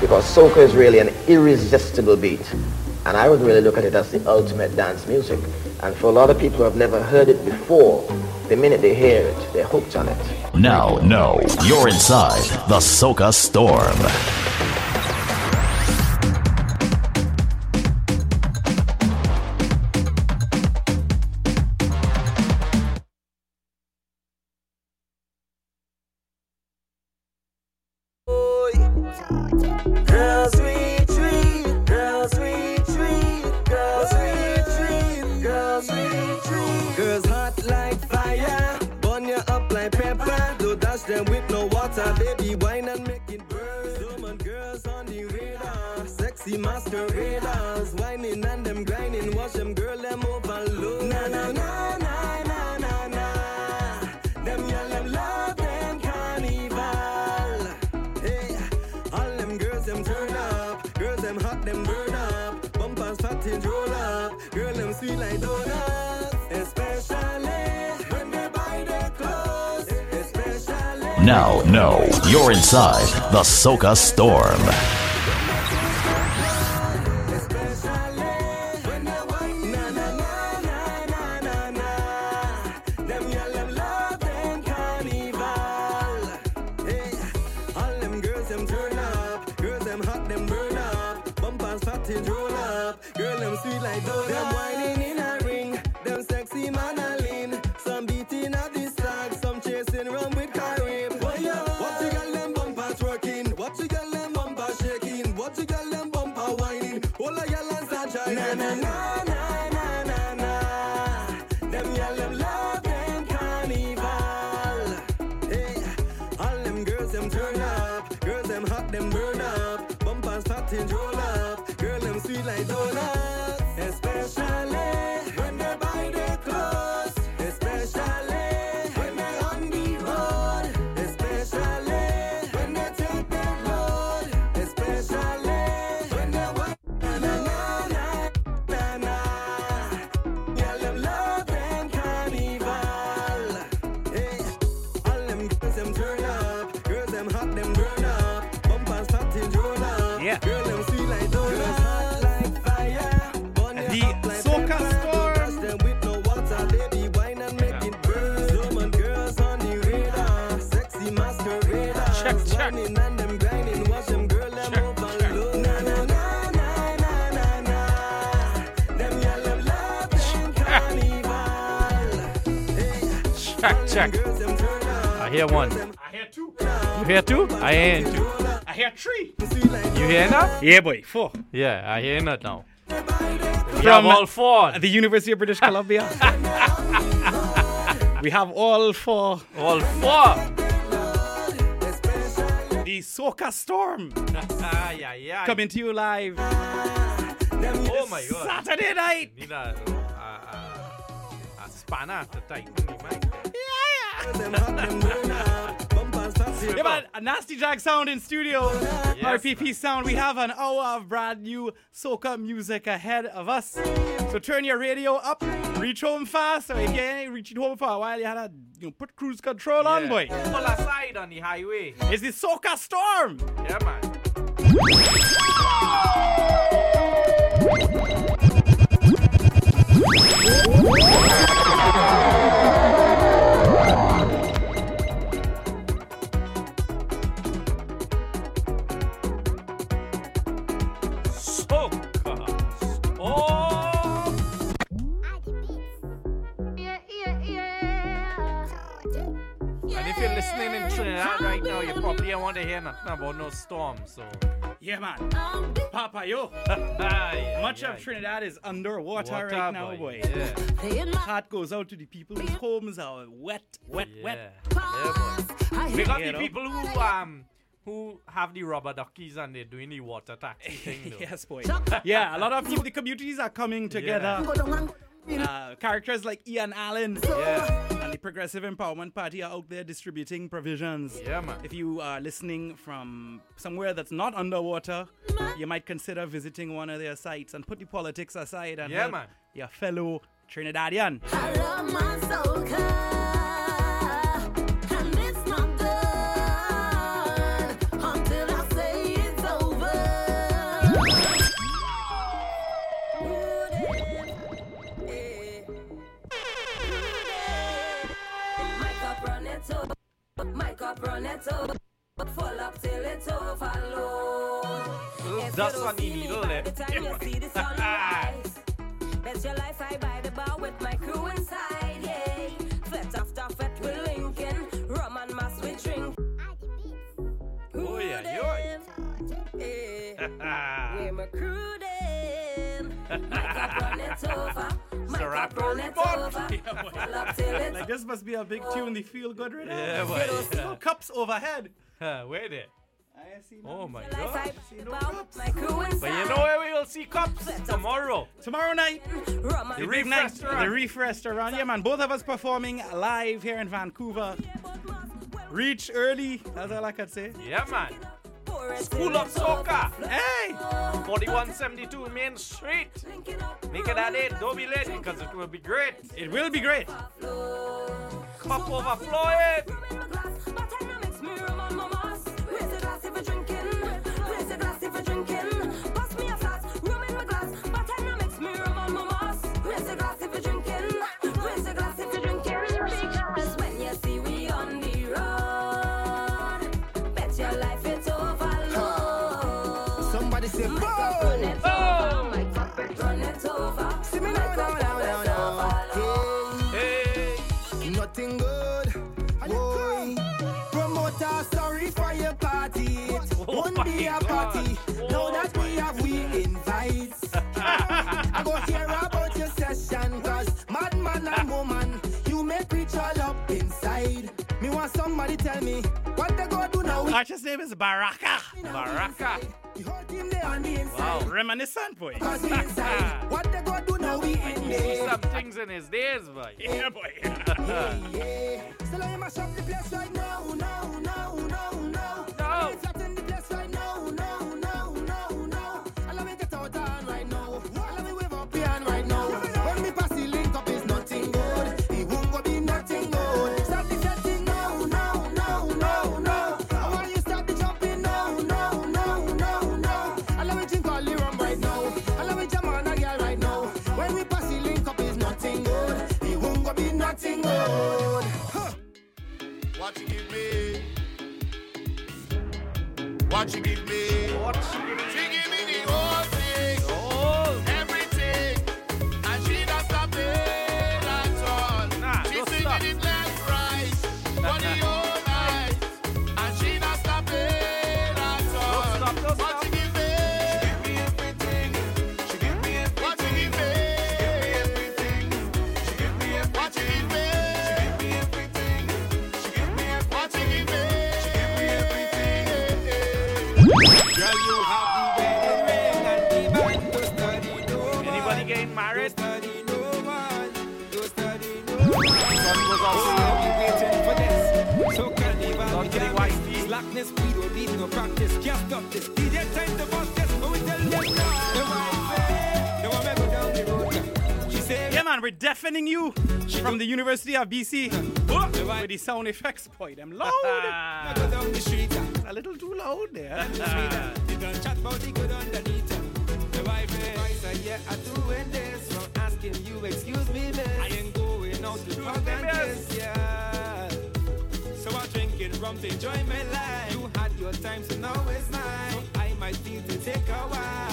Because soca is really an irresistible beat. And I would really look at it as the ultimate dance music. And for a lot of people who have never heard it before, the minute they hear it, they're hooked on it. Now, no, you're inside the Soca Storm. And roll up, girl them sweet like. Them whining bumpers fat hear one. I hear two. You hear two? I hear two. I hear three. You hear that? Yeah, boy. Four. Yeah, I hear that now. From From all four. the University of British Columbia. we have all four. All four. The Soca Storm Ah, yeah, yeah. coming to you live Oh my god. Saturday night. Need a, a, a, a spanner to tighten the mic. Yeah, man, a nasty Jack sound in studio. Yes, RPP sound. We have an hour of brand new soca music ahead of us. So turn your radio up, reach home fast. So if you ain't reaching home for a while, you had to you know, put cruise control on, boy. Pull aside on the highway. It's the soca storm. Yeah, man. Don't want to hear nothing about no storm. So, Yeah, man. Papa, yo. yeah, Much yeah. of Trinidad is underwater Water, right now, boy. Yeah. Heart goes out to the people whose homes are wet, wet, Yeah. wet. Yeah, boy. We got the people who um who have the rubber duckies and they're doing the water taxi thing. Yes, boy. Yeah, a lot of people, the communities are coming together. Uh, characters like Ian Alleyne Yeah. And the Progressive Empowerment Party are out there distributing provisions. Yeah, man. If you are listening from somewhere that's not underwater, you might consider visiting one of their sites and put the politics aside and Yeah, help man. your fellow Trinidadian. 200 yeah, well, yeah. no cups overhead. Uh, wait there. I oh my god. No but you know where we will see cops tomorrow. Tomorrow night. The Reef night. The Reef Restaurant. Yeah, man. Both of us performing live here in Vancouver. Reach early. That's all I could say. Yeah, man. School of Soca. Hey! 4172 Main Street. Make it at 8. Don't be late because it will be great. It will be great. Cup overflowing. Somebody say, Run "Whoa!" it over, my cup it run it over. Artist's name is Baraka. Baraka. The whole team they on the inside. Wow. Reminiscent, boy. Cause we inside. what they go do now, we in See some things in his days, boy. Yeah, boy. Yeah, yeah. Still I mash up the place right now, no, no, no, no. What you give me? What you give me? What? She give me white miss. tea. Slackness, we don't need no practice. Can't stop this. DJ time to bust this. But we tell them no. The wife say, me down the road. She say, Yeah, man, we're deafening you from the University of BC the with the sound effects, boy. Them loud. Go down the street. a little too loud there. You don't chat about the good underneath. The wife I yeah, I doing this. So asking you, excuse me, miss. I ain't going out to and kiss, yeah. So I'm drinking rum to enjoy my life. You had your time, so now it's mine. So I might feel to take a while.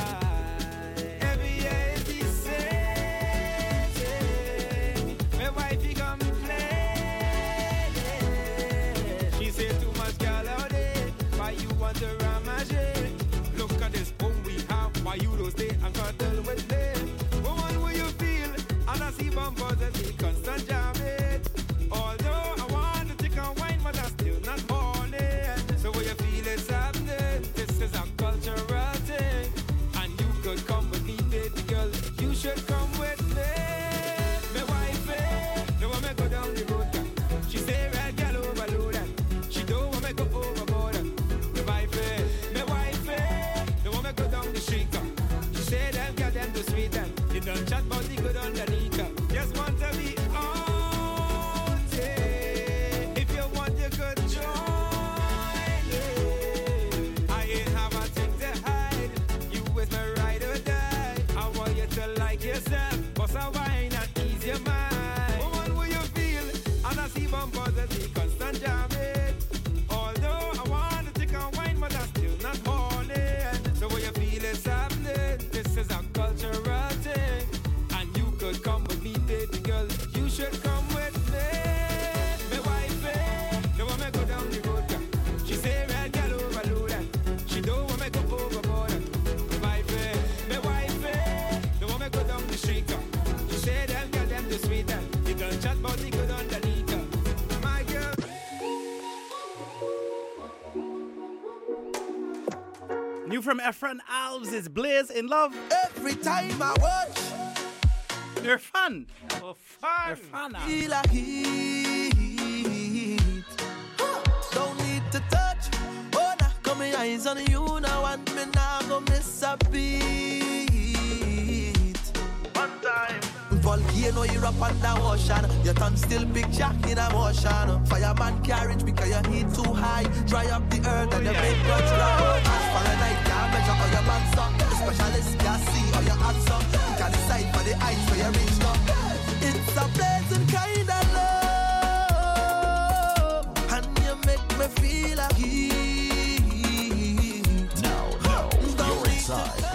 From Efren Alves is Blaze in Love. Every time I watch, They're fun. Oh, fun. They're fun. now. feel a heat. Don't need to touch. Oh, nah, got my eyes on you now, and me now go miss a beat. Volcano, you're up under ocean. Your tongue still big jack in a motion. Fireman carriage because your heat too high. Dry up the earth and the make touch ground. As for a night, can't measure all your back up. The specialist can see all your hands up. You can decide for the heights where you reach up. It's a blazing kind of love. And you make me feel like heat. Now, now, you're inside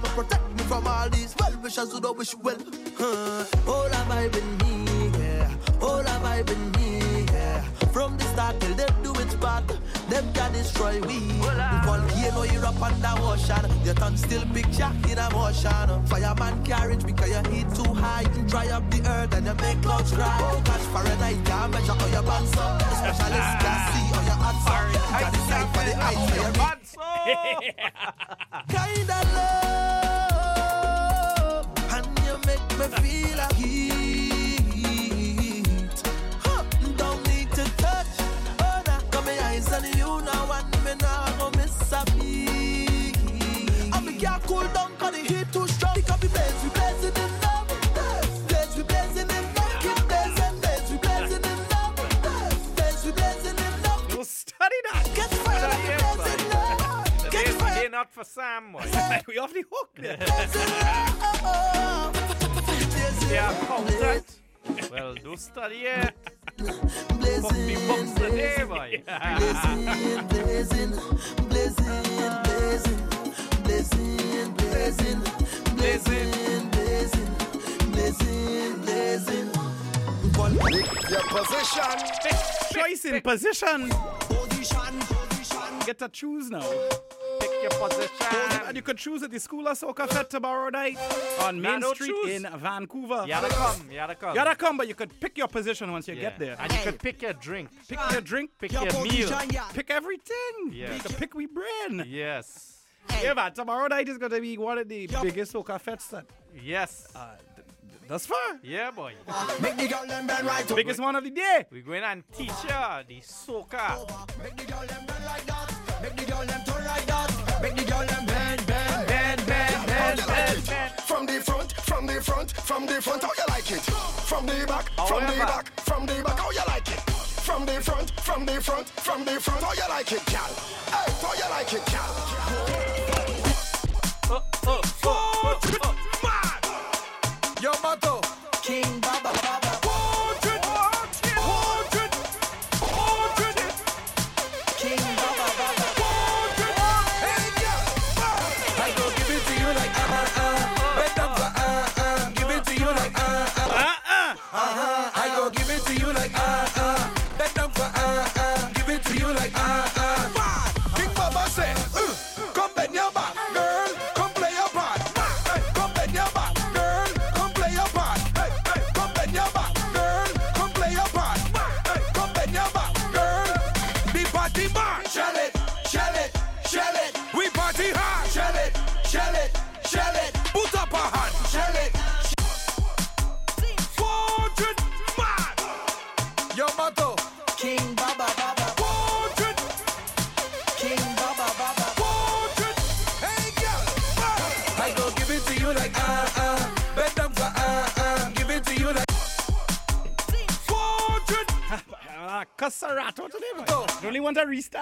protect me from all these well wishers who don't wish you well. Huh. All have I been me, yeah. All have I been me, yeah. From the start till they do it part, them can destroy we. The volcano you're up under ocean, your tongue still big jack in a motion. Fireman carriage because your heat too high, dry up the earth and you make clouds cry. Oh gosh, Fahrenheit can't measure all your bands up. The specialist can see all your up. You can decide for the heights so. kind of love, and you make me feel like fire. they not for Sam, boy. we off the hook there. They are content. Well, do study it. Books today, boy. Your position. Choice in position. Get to choose now. Pick your position. And you could choose at the School of Soca Fest tomorrow night on Main no Street choose. in Vancouver. You gotta come. You gotta come. You gotta come, but you could pick your position once you Yeah. get there. And you could pick your drink. Pick your drink, Pick your meal. pick everything. Yes. You can pick we brain. Yes. Yeah, man. Tomorrow night is gonna be one of the biggest soca fests that Yes. uh, th- th- thus far. Yeah, boy. Make the girl them bend right. Biggest one of the day. We're going and teach ya the soca. Make the girl them bend like that. Make the girl them turn like that. Make the girl them bend, bend, bend, bend, bend, bend, bend. From the front, from the front, from the front, how you like it? From the back, from the back, from the back, how you like it? From the front, from the front, from the front, how you like it, gal? Hey, how you like it, gal? Your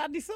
to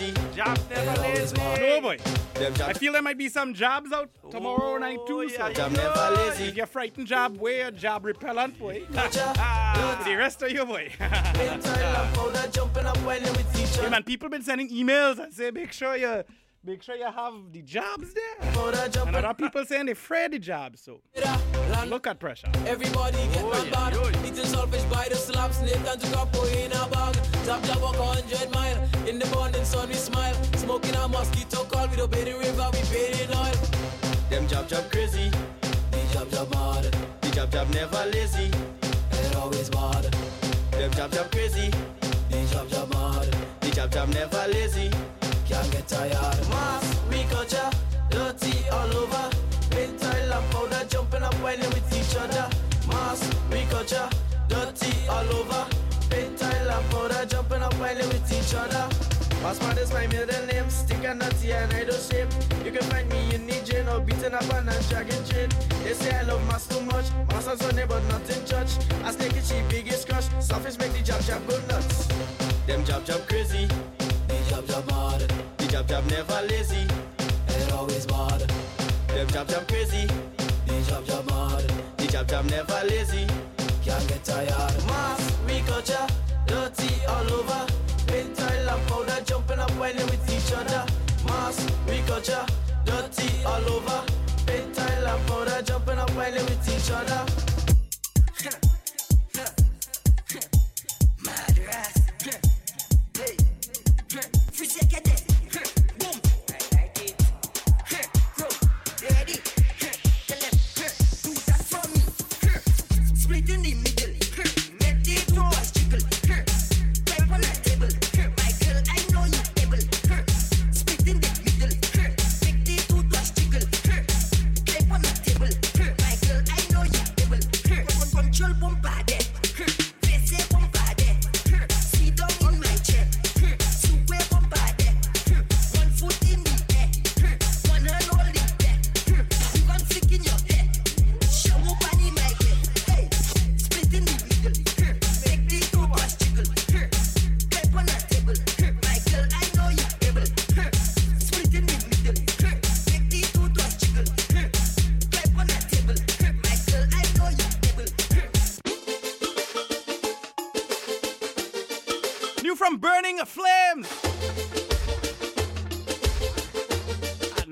lazy. Never oh, lazy. No, oh, boy. Them I feel there might be some jobs out tomorrow oh, night too. yeah, so yeah. jab never lazy. if you're frightened job, wear job repellent, boy. the rest of you, boy. jumping up when we teach yeah, man, people been sending emails and say make sure you make sure you have the jobs there. And other people saying they're afraid the jobs, so look at pressure. Everybody get Oh, my yeah, bad. yeah, yeah. Eating selfish by the slap, snake and took a put in a bag. Tap tap walk a hundred mile. In the morning sun we smile. Smoking a mosquito call. We don't pay the river, we pay the oil. Them jab jab crazy. The jab jab mad. The jab jab never lazy. It always mad. Them jab jab crazy. The jab jab mad. The jab jab never lazy. Can't get tired. Mass, we culture, dirty all over. When with each other. Mass, we culture, dirty all over. Paint tile and powder, jumping up when with each other. Mass man is my middle name, stick and nutty and I do shape. You can find me in Niger or beating up and dragging chain. They say I love mass too much, mass on Sunday but not in church. I take it cheap, biggest crush, surface make the jab jab go nuts. Them jab jab crazy. The jab jab mad. The jab jab never lazy. It always mad. Them jab jab crazy. The jab jab mad. The jab jab never lazy. Can't get tired. Mass, we culture, dirty all over. Paint tile and powder, jumping up when with each other. Mass, we culture, dirty all over. Paint tile and powder, jumping up when with each other.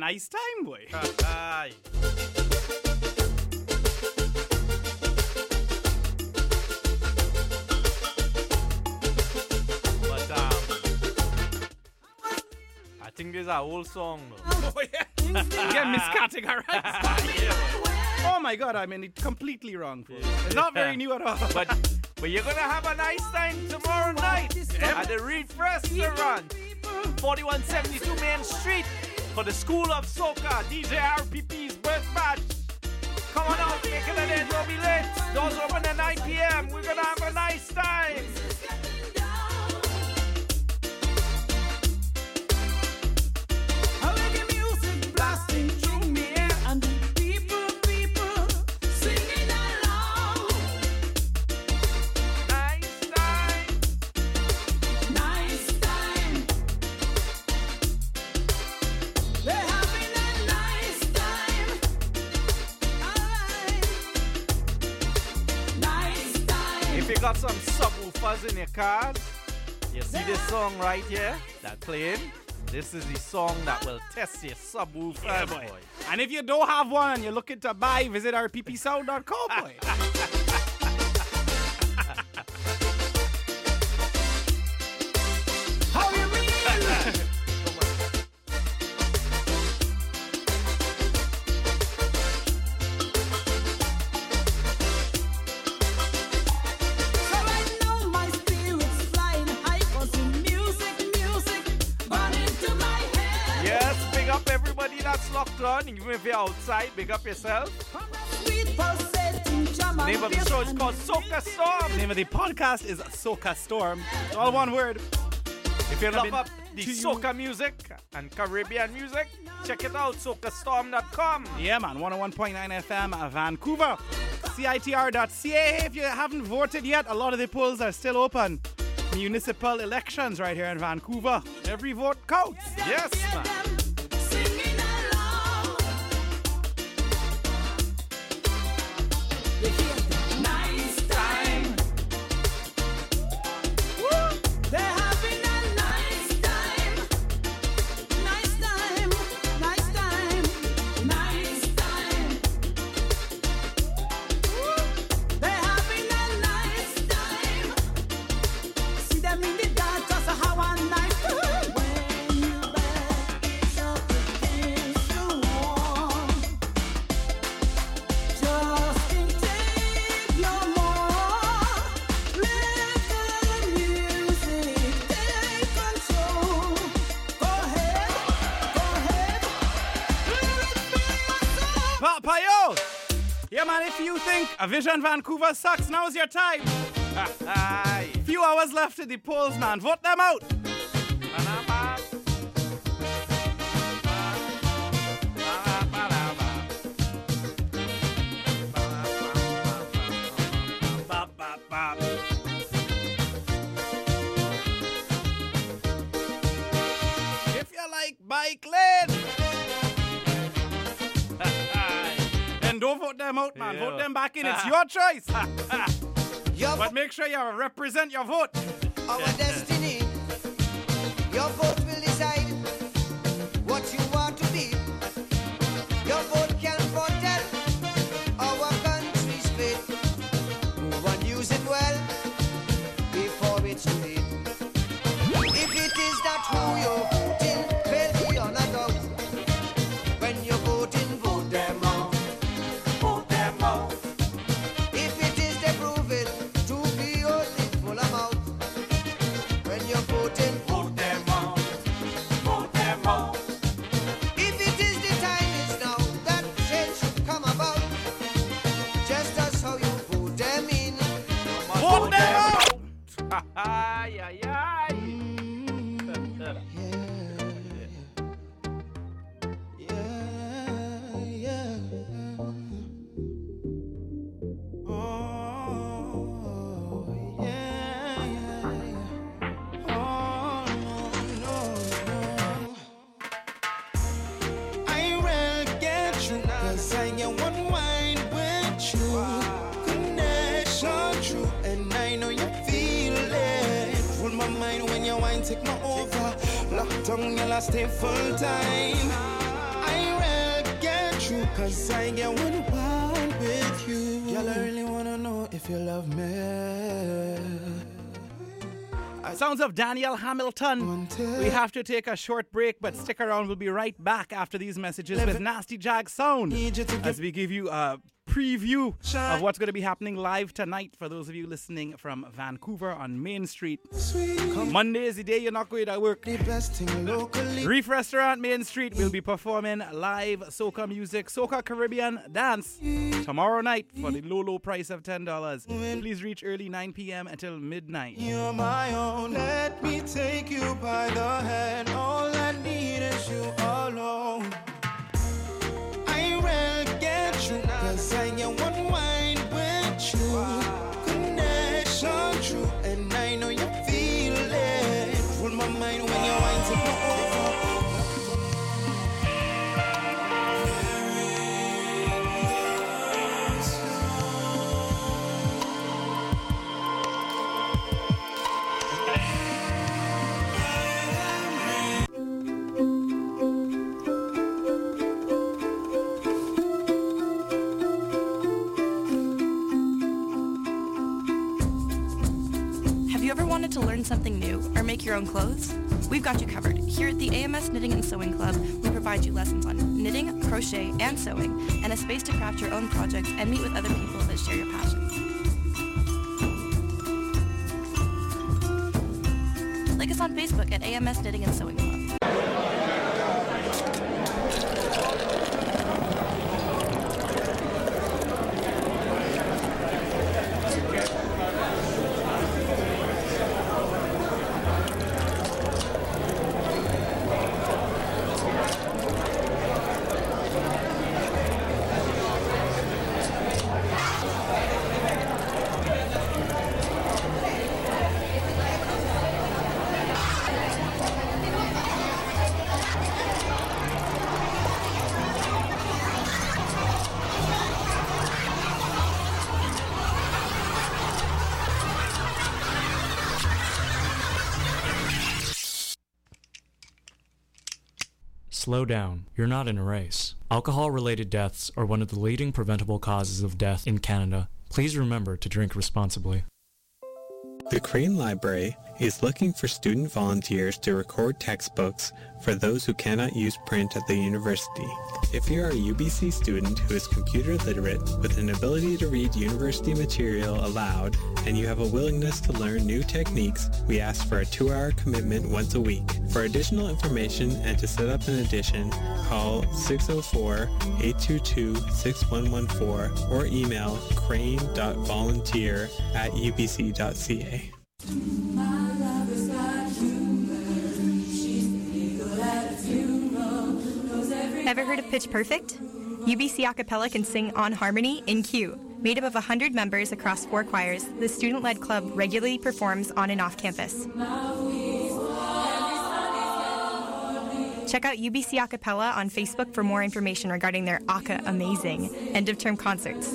Nice time, boy. Aye. But um, I think there's a whole song though. Oh, yeah. Get miscategorized. Oh my god, I mean it completely wrong. fool. It's not very new at all. But but you're gonna have a nice time tomorrow night at the Reef Restaurant, 4172 Main Street, for the School of Soca DJ RPP's birth bash. Come on out, make it a day, don't be late. Doors open at 9 p.m. We're gonna have a nice time. Subwoofers in your cars, you see this song right here that playing? This is the song that will test your subwoofer, Yeah, boy. And if you don't have one and you're looking to buy, visit rppsound.com, boy. outside, big up yourself. Sweet pulsating drum and Name of the show is called Soca Storm. name of the podcast is Soca Storm. It's all one word. If you love up the soca music and Caribbean music, check it out, socastorm.com. Yeah, man. 101.9 FM, Vancouver. CITR.ca. If you haven't voted yet, a lot of the polls are still open. Municipal elections right here in Vancouver. Every vote counts. Yes, man. Vision Vancouver sucks, now's your time. Aye. Few hours left to the polls, man. Vote them out. Vote Yeah. them back in. It's your choice. but make sure you represent your vote. our destiny. Your vote will decide of Daniel Hamilton. We have to take a short break, but stick around. We'll be right back after these messages with Nasty Jag Sound as we give you a preview of what's going to be happening live tonight for those of you listening from Vancouver on Main Street. Monday is the day you're not going to work. The best thing locally. Reef Restaurant Main Street will be performing live soca music, soca Caribbean dance tomorrow night for the low, low price of $10. Please reach early 9 p.m. until midnight. You're my own. Let me take you by the hand. All I need is you alone. You, something new or make your own clothes? We've got you covered. Here at the AMS Knitting and Sewing Club, we provide you lessons on knitting, crochet, and sewing, and a space to craft your own projects and meet with other people that share your passions. Like us on Facebook at AMS Knitting and Sewing Slow down. You're not in a race. Alcohol related deaths are one of the leading preventable causes of death in Canada. Please remember to drink responsibly. The Crane Library is looking for student volunteers to record textbooks for those who cannot use print at the university. If you are a UBC student who is computer literate with an ability to read university material aloud and you have a willingness to learn new techniques, we ask for a two-hour commitment once a week. For additional information and to set up an edition, call 604-822-6114 or email crane.volunteer at ubc.ca. Ever heard of Pitch Perfect? UBC Acapella can sing on harmony in Q. Made up of 100 members across four choirs, the student-led club regularly performs on and off campus. Check out UBC Acapella on Facebook for more information regarding their Aka Amazing end-of-term concerts.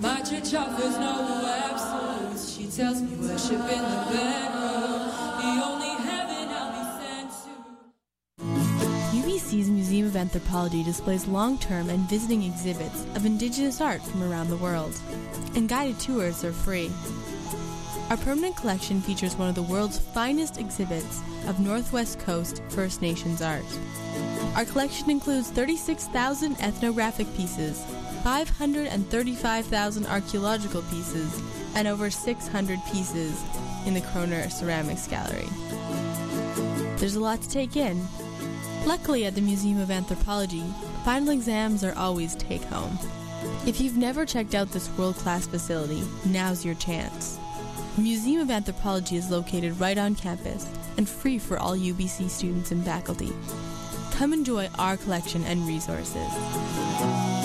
My church tells me worship in the bedroom. The only heaven I'll be sent to. UBC's Museum of Anthropology displays long-term and visiting exhibits of indigenous art from around the world, and guided tours are free. Our permanent collection features one of the world's finest exhibits of Northwest Coast First Nations art. Our collection includes 36,000 ethnographic pieces, 535,000 archaeological pieces, and over 600 pieces in the Koerner Ceramics Gallery. There's a lot to take in. Luckily, at the Museum of Anthropology, final exams are always take home. If you've never checked out this world class facility, now's your chance. The Museum of Anthropology is located right on campus and free for all UBC students and faculty. Come enjoy our collection and resources.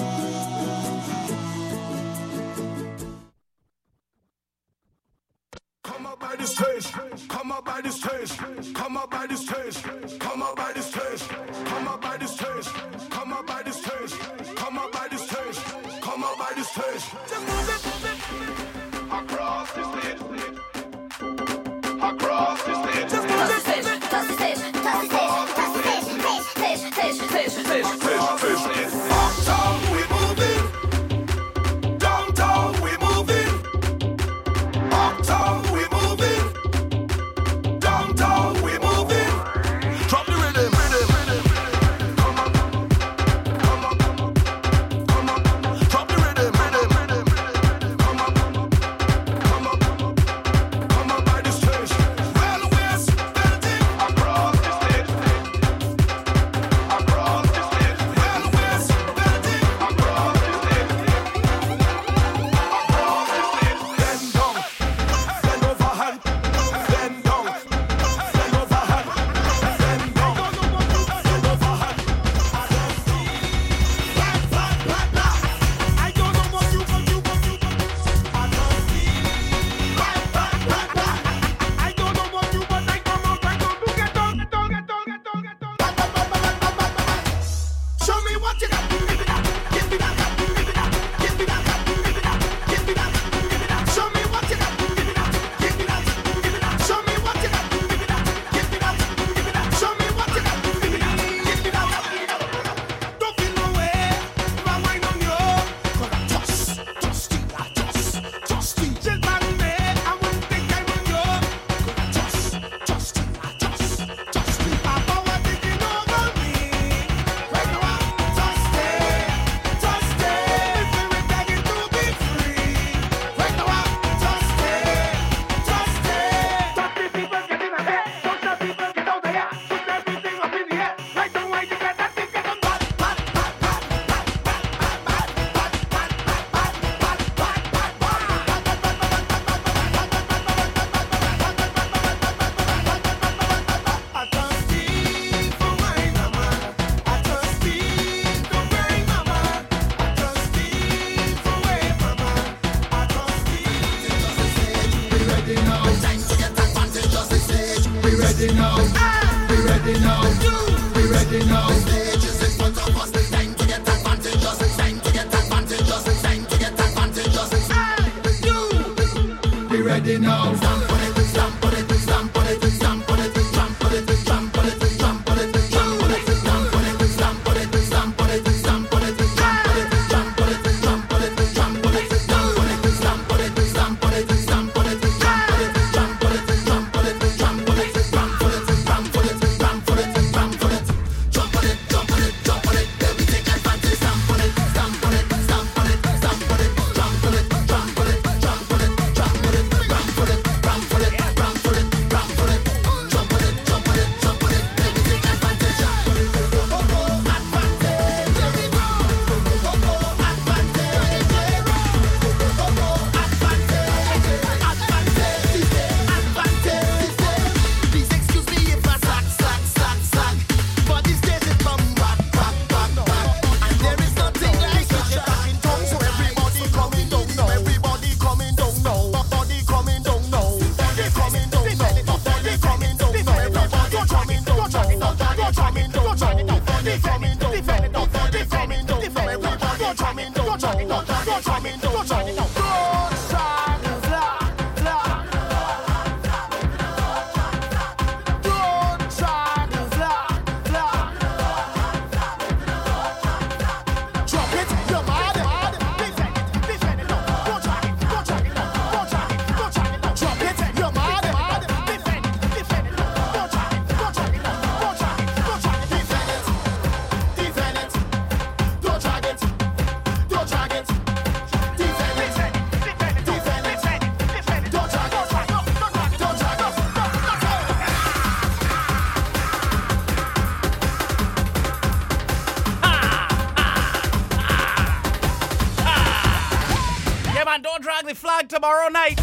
Tomorrow night.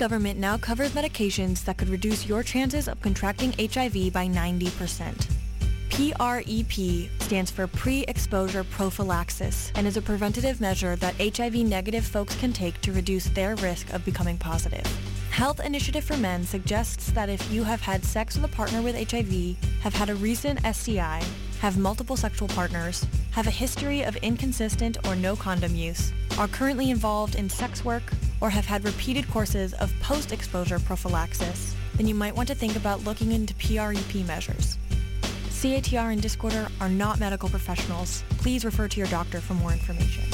Government now covers medications that could reduce your chances of contracting HIV by 90%. PrEP stands for pre-exposure prophylaxis and is a preventative measure that HIV-negative folks can take to reduce their risk of becoming positive. Health Initiative for Men suggests that if you have had sex with a partner with HIV, have had a recent STI, have multiple sexual partners, have a history of inconsistent or no condom use, are currently involved in sex work, or have had repeated courses of post-exposure prophylaxis, then you might want to think about looking into PrEP measures. CITR and Discorder are not medical professionals. Please refer to your doctor for more information.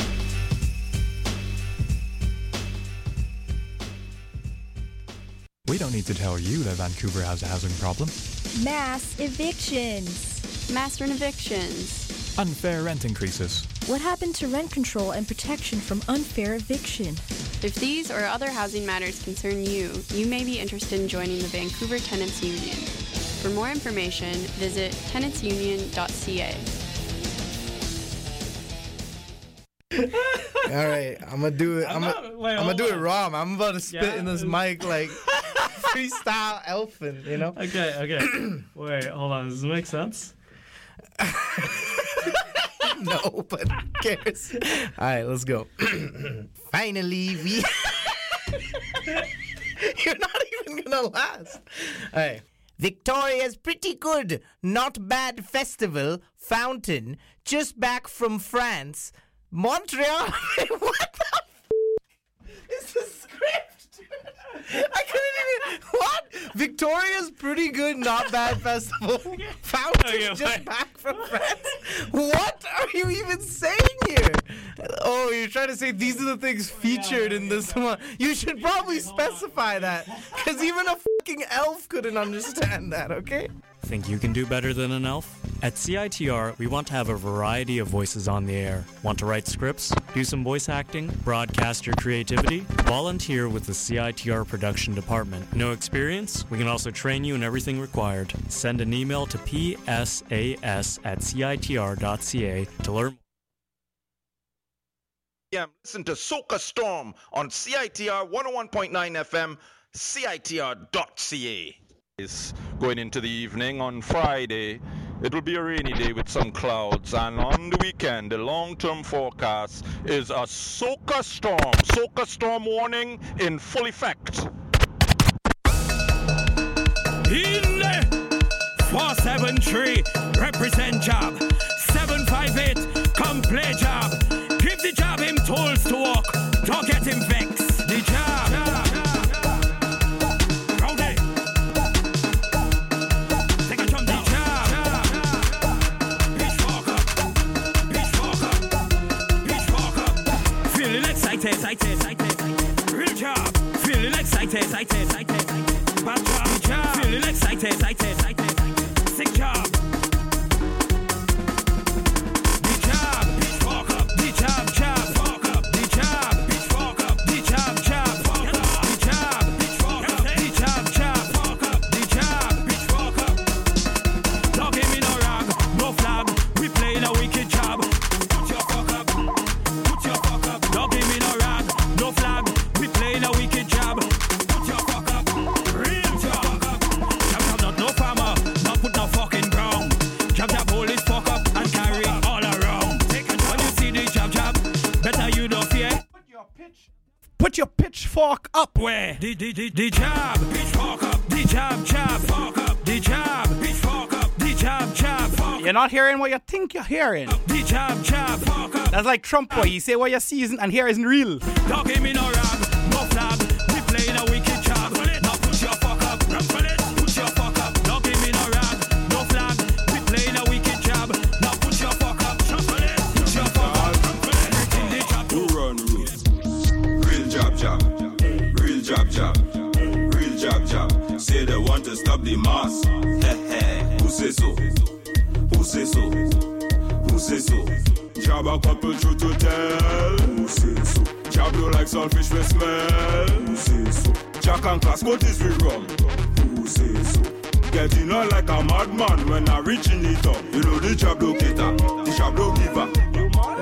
We don't need to tell you that Vancouver has a housing problem. Mass evictions. Mass rent evictions. Unfair rent increases. What happened to rent control and protection from unfair eviction? If these or other housing matters concern you, you may be interested in joining the Vancouver Tenants Union. For more information, visit tenantsunion.ca. All right, I'm gonna do it. I'm, gonna, wait, I'm gonna do it on. raw. man. I'm about to spit Yeah. in this mic like freestyle elfin, you know? Okay, okay. Wait, hold on. Does this make sense? no, but who cares? All right, let's go. Finally, we. You're not even gonna last. All right. Victoria's pretty good, not bad festival, fountain, just back from France. Montreal. what the f- is? I couldn't even. What? Victoria's pretty good, not bad festival. Fountain Okay, just fine. back from France. What are you even saying here? Oh, you're trying to say these are the things featured in this one. You should probably specify that, because even a fucking elf couldn't understand that. Okay? Think you can do better than an elf? At CITR, we want to have a variety of voices on the air. Want to write scripts, do some voice acting, broadcast your creativity? Volunteer with the CITR production department. No experience? We can also train you in everything required. Send an email to psas at citr.ca to learn p.m. Listen to Soca Storm on CITR 101.9 FM, CITR.ca. Going into the evening on Friday. It will be a rainy day with some clouds, and on the weekend, the long-term forecast is a Soca Storm. Soca Storm warning in full effect. In 473, represent job. 758, come play job. Excited, excited, excited. Bad job. Feeling excited, excited, excited. The, the, the, the jab. Pitchfork up. The jab jab. Fuck up. The jab. Pitchfork up. The jab jab. Fuck You're not hearing what you think you're hearing. The jab jab. Fuck up. That's like Trump boy. You say what you see isn't and here isn't real. Don't give me no rag, want to stop the mass. Who say so? Who say so? Who say so? Job a couple truth to tell. Say so? Job you like saltfish with smell. Who say so? Jack and class what is we? Who say so? Getting on like a madman when I reaching it up. You know the job locator, the job giver.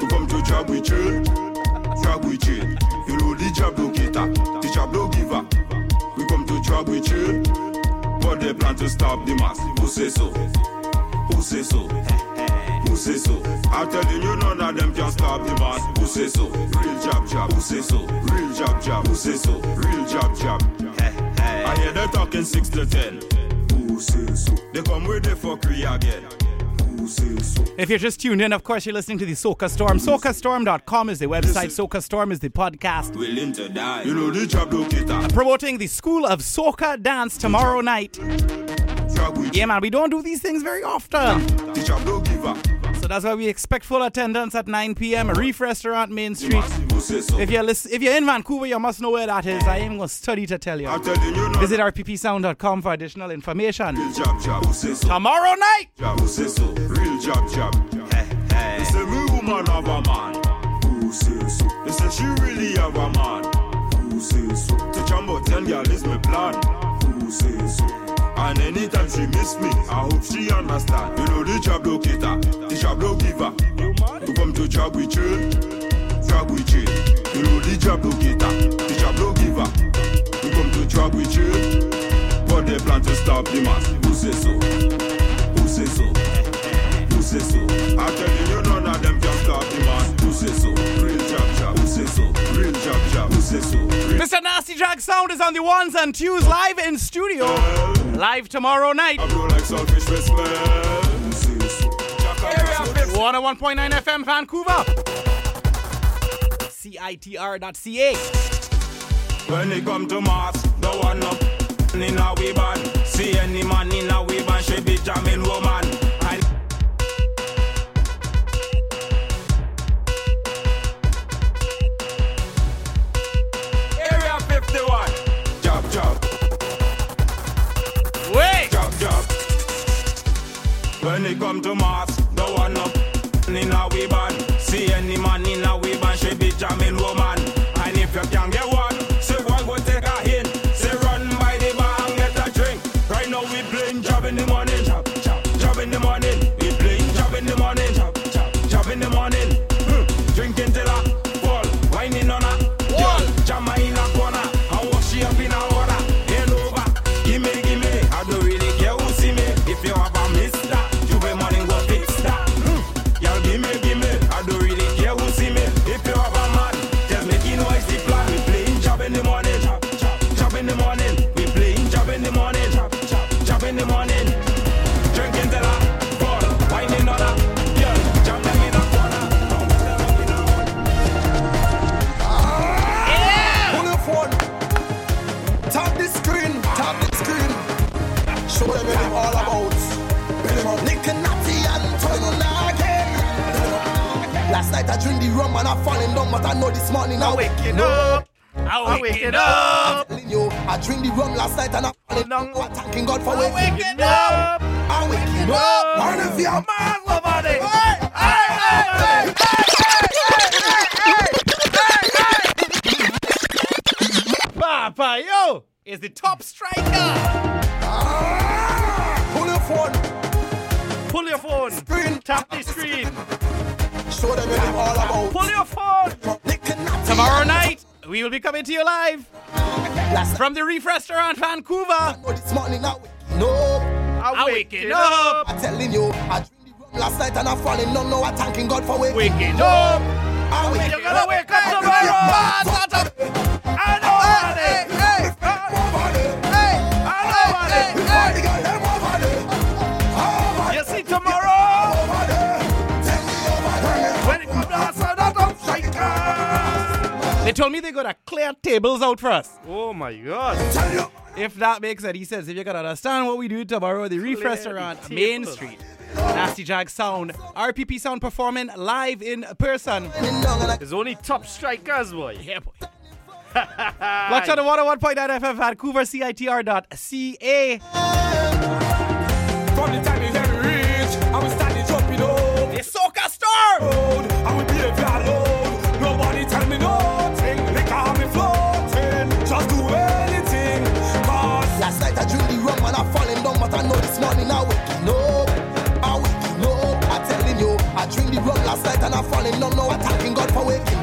You come to job with chill, job with chill. You know the job locator, the job no giver. We come to drag with you, but they plan to stop the mass. Who say so? Who say so? Who say so? I'm telling you, none of them can stop the mass. Who say so? Real job job. Who say so? Real job job. Who say so? Real job job. I hear they talking six to ten. Who say so? They come with the fuckery again. Who say so? If you're just tuned in, of course, you're listening to the Soca Storm. SocaStorm.com is the website. Soca Storm is the podcast. Willing to die. You know the job. Promoting the School of Soca Dance tomorrow night. Yeah, man, we don't do these things very often. The job no giver. So that's why we expect full attendance at 9 p.m. Reef Restaurant, Main Street. Who say so? If you're lis- if you're in Vancouver, you must know where that is. I ain't gonna study to tell you. I'm telling you, no. Visit rppsound.com for additional information. Real job job. Who say so? Tomorrow night. job, who say so? Real job, job. Hey, hey. They woman have a man. Who say so? They say she really have a man. Who say so? To jumbo ten girl is my plan. Who say so? And anytime she miss me, I hope she understand. You know the job locator, the job giver. You come to job with you, job with you. You know the job locator, the job giver. You come to job with you, but they plan to stop the mass. Who say so? Who say so? Who say so? I'm telling you, none of them can stop the man. Who say so? Real job job. Who say so? Real job job. Who say so? Mr. Nasty Drag Sound is on the ones and twos live in studio. Oh. Live tomorrow night. I blow like saltfish with smell. Who say so? Area 101.9 FM Vancouver. CITR.ca. When it come to mass, the one up in a we. See any man in a we she be jamming woman. When it come to mass, the one up in a we band. See any man in a we band, she be jamming woman. And if you can get drink the rum and I'm falling down, but I know this morning I'm waking up. I'm waking up. Telling you, I drink the rum last night and I'm falling down. I'm thanking God for waking up. I'm waking up. And if you're man, love on it. Papa, yo, is the top striker. Ah, pull your phone. Pull your phone. Screen. Tap the screen. Show them what I'm all about. Pull your phone. Tomorrow night, we will be coming to you live from the Reef Restaurant, Vancouver. This morning now, no. I'm waking up. I'm telling you, I drink the rum last night and I'm falling down. No, I'm thanking God for waking, Waking up. I'm waking You're gonna wake up tomorrow. They told me they're gonna clear tables out for us. Oh my god. If that makes it, he says, if you can understand what we do tomorrow the Reef Clear Restaurant, the Main. Street. Nasty Jag Sound, RPP Sound performing live in person. There's only top strikers, boy. Yeah, boy. Watch on the 101.9 FM Vancouver, CITR.ca. From the time you reach, I will stand it jumping up. The Soca Storm! I will be a down. Now I thanking God for waking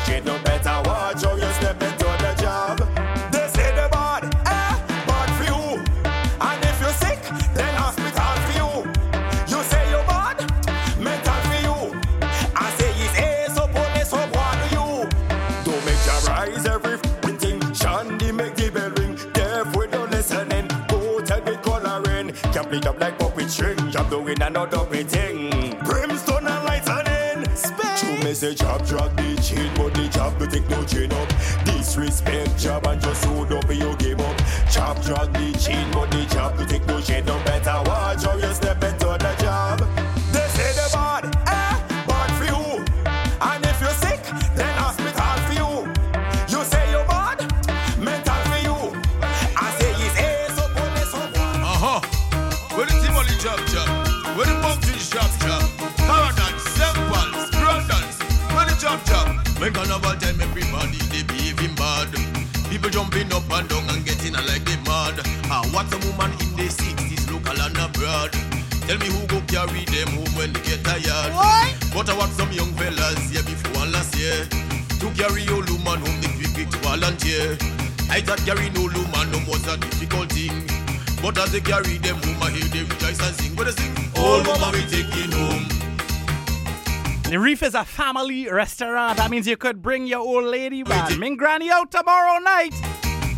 job to take no. Better watch how you step into the job. They say the bad, eh, bad for you. And if you're sick, then hospital for you. You say you're bad, mental for you. I say it's ace up on this up one you. Don't make your rise every thing. Shandy make the bell ring. Deaf with no listening. Go tell me coloring. Can't play up like puppet string. Jump doing another thing. Brimstone and on in. True message job drag chain up. Disrespect job and just hold up your game up. Job drag the chain, but the I watch some young fellas here before and last year. To carry old woman home, they quick to volunteer. I thought carrying old woman home was a difficult thing. But as they carry them home, I hear they rejoice and sing. But they sing, old woman we taking home. The Reef is a family restaurant. That means you could bring your old lady man. Ming Granny out tomorrow night.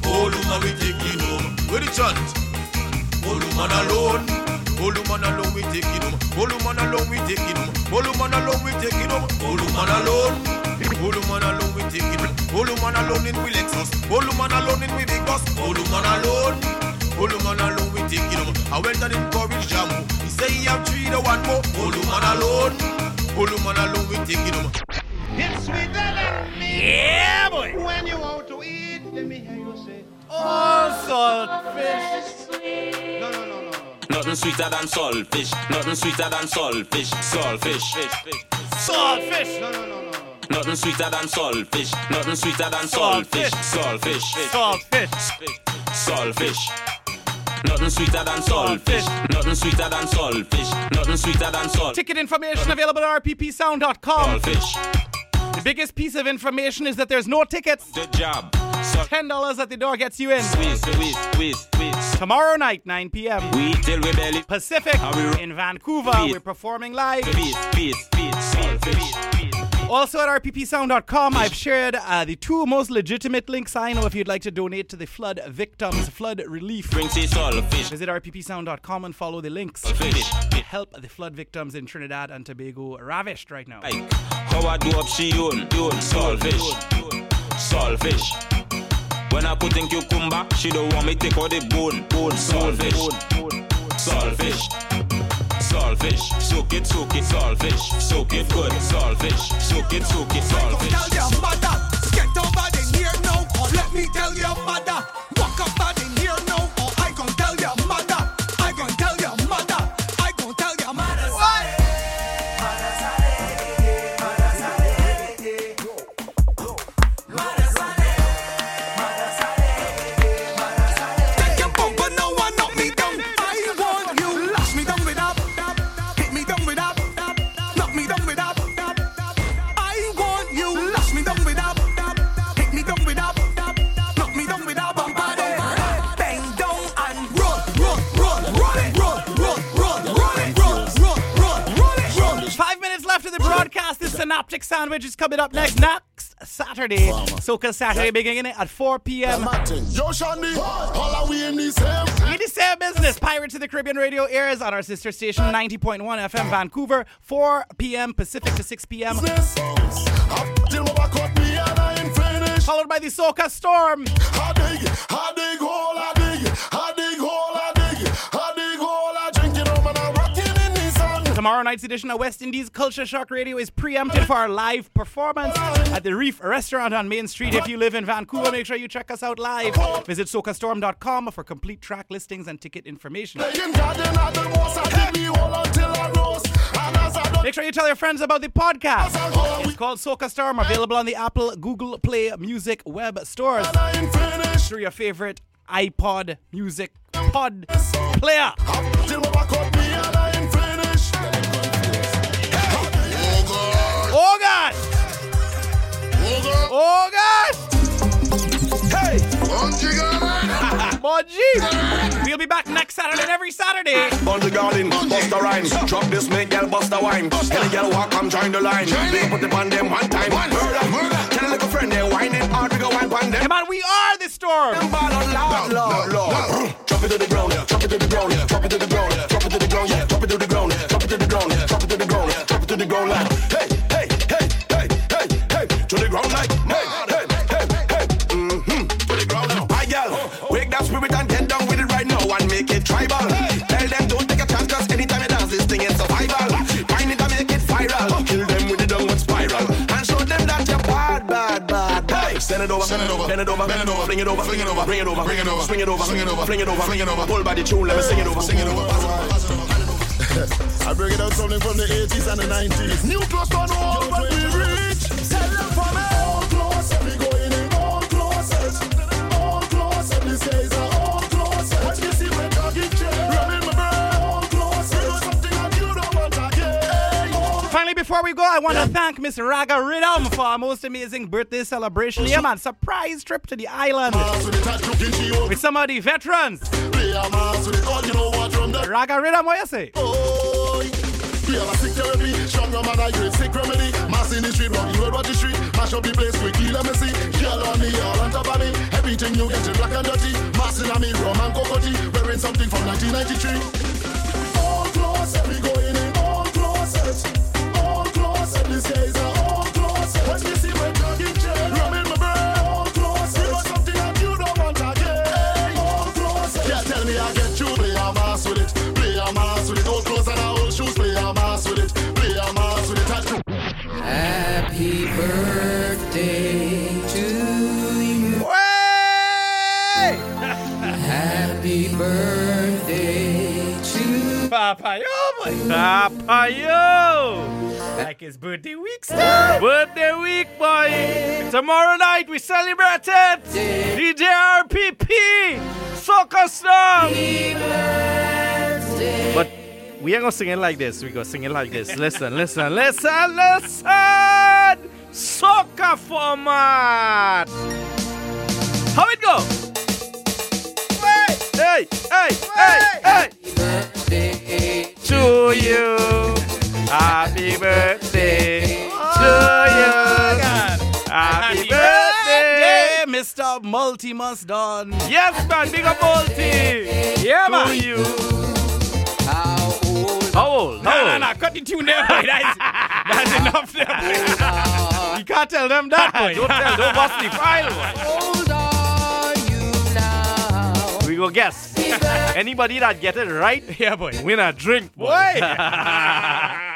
Old woman we taking home. Where the chant? Old woman alone. Old woman alone we taking home. Old woman alone we taking home. Old woman alone we taking home. Old woman alone. Old woman alone we taking home. Old woman alone in we Lexus. Old woman alone in we big bus. Old woman alone. Old woman alone we taking home. I went and encouraged Jamu. He say he have three to one more. Old woman alone. Old woman alone we taking home. It's sweeter than me. Yeah, boy. When you want to eat, let me hear you say, Oh, saltfish. No, no, no, no. Nothing sweeter than saltfish. Nothing sweeter than saltfish. Saltfish. Saltfish. No, no, no, no. Nothing sweeter than saltfish. Nothing sweeter than saltfish. Saltfish. Saltfish. Saltfish. Nothing sweeter than saltfish. Nothing sweeter than saltfish. Nothing sweeter than salt. Ticket information available at rppsound.com. Saltfish. The biggest piece of information is that there's no tickets. Good job. $10 at the door gets you in. Squeeze, squeeze, squeeze, squeeze. Tomorrow night, 9 p.m. We till we belly. Pacific in Vancouver. We're performing live. Peace, peace, peace, saltfish. Also at rppsound.com, I've shared uh, the two most legitimate links I know if you'd like to donate to the flood victims, flood relief. Bring sea saltfish. Visit rppsound.com and follow the links. Help the flood victims in Trinidad and Tobago ravished right now. How I do up she own, own saltfish. Saltfish. When I put in cucumber, she don't want me take all the bone, bone, saltfish. Saltfish. Saltfish. Soak it, soak it, saltfish. Soak it good, saltfish. Soak it, soak it, saltfish. Sandwich is coming up next. Next Saturday. Soca Saturday beginning at 4 p.m. Yo, Shandy, all are we in the same? In the same business, Pirates of the Caribbean Radio airs on our sister station 90.1 FM Vancouver, 4 p.m. Pacific to 6 p.m. Till my back up me and I ain't finished. Followed by the Soca Storm. I dig, I dig, hole, I dig, I dig, Tomorrow night's edition of West Indies Culture Shock Radio is preempted for our live performance at the Reef Restaurant on Main Street. If you live in Vancouver, make sure you check us out live. Visit socastorm.com for complete track listings and ticket information. Make sure you tell your friends about the podcast. It's called Soca Storm, available on the Apple, Google Play Music web stores. Through your favorite iPod music pod player. Bonji! We'll be back next Saturday and every Saturday. Bunty garden, bust the rhymes. Drop this, make girl bust the wine. Tell a girl walk, come join the line. They put it on them one time. Murder, murder. Tell a little friend they whining hard, we go wine pan them. Come on, we are the storm. Them ball on loud, loud, loud. Drop it to the ground, drop it to the ground, drop it to the ground, drop it to the ground, yeah. Drop it to the ground, drop it to the ground, drop it to the ground, drop it to the ground. Bad, bad. Send it over, send it over, bend it over, bend it over, fling it over, fling it over, bring it over, bring it over, swing it over, swing it over, fling it over, fling it over. Pull by the tune, let me sing it over, sing it over. I bring it out something from the 80s and the 90s. New plus one all when we reach. Tell them for me. All closer, we going in all closer. All closer, these guys are before we go, I want to thank Miss Raga Rhythm for our most amazing birthday celebration. Yeah, man, surprise trip to the island with some of the veterans. Raga Rhythm, what you say? We have a sick therapy, stronger man, I great sick remedy. Mass in the street, rock the road, the street. Mash up the place, quickly, let me see. Girl on me, all on top of me. Everything you get is black and dirty. Mass in me, rum and cocotti. Wearing something from 1993. Yo, boy. Papa Yo. Like his birthday week still. Birthday week, boy. Tomorrow night we celebrate it. DJ RPP. Soca Storm. But we ain't gonna sing it like this. We gonna sing it like this. Listen, listen, listen, listen. Soca format. How it go? Hey, Hey, hey, hey, hey. To you. Happy birthday to oh, you. Happy birthday, Mr. Multimus Don. Yes, man, big up Multi. Yeah, man. To you. How old? How old? No, no, no, cut the tune there, boy. That's, that's enough there, boy. You can't tell them that, boy. don't tell, don't bust the file, boy. How old are you now? We go guess. Anybody that get it right, yeah, boy, win a drink, boy.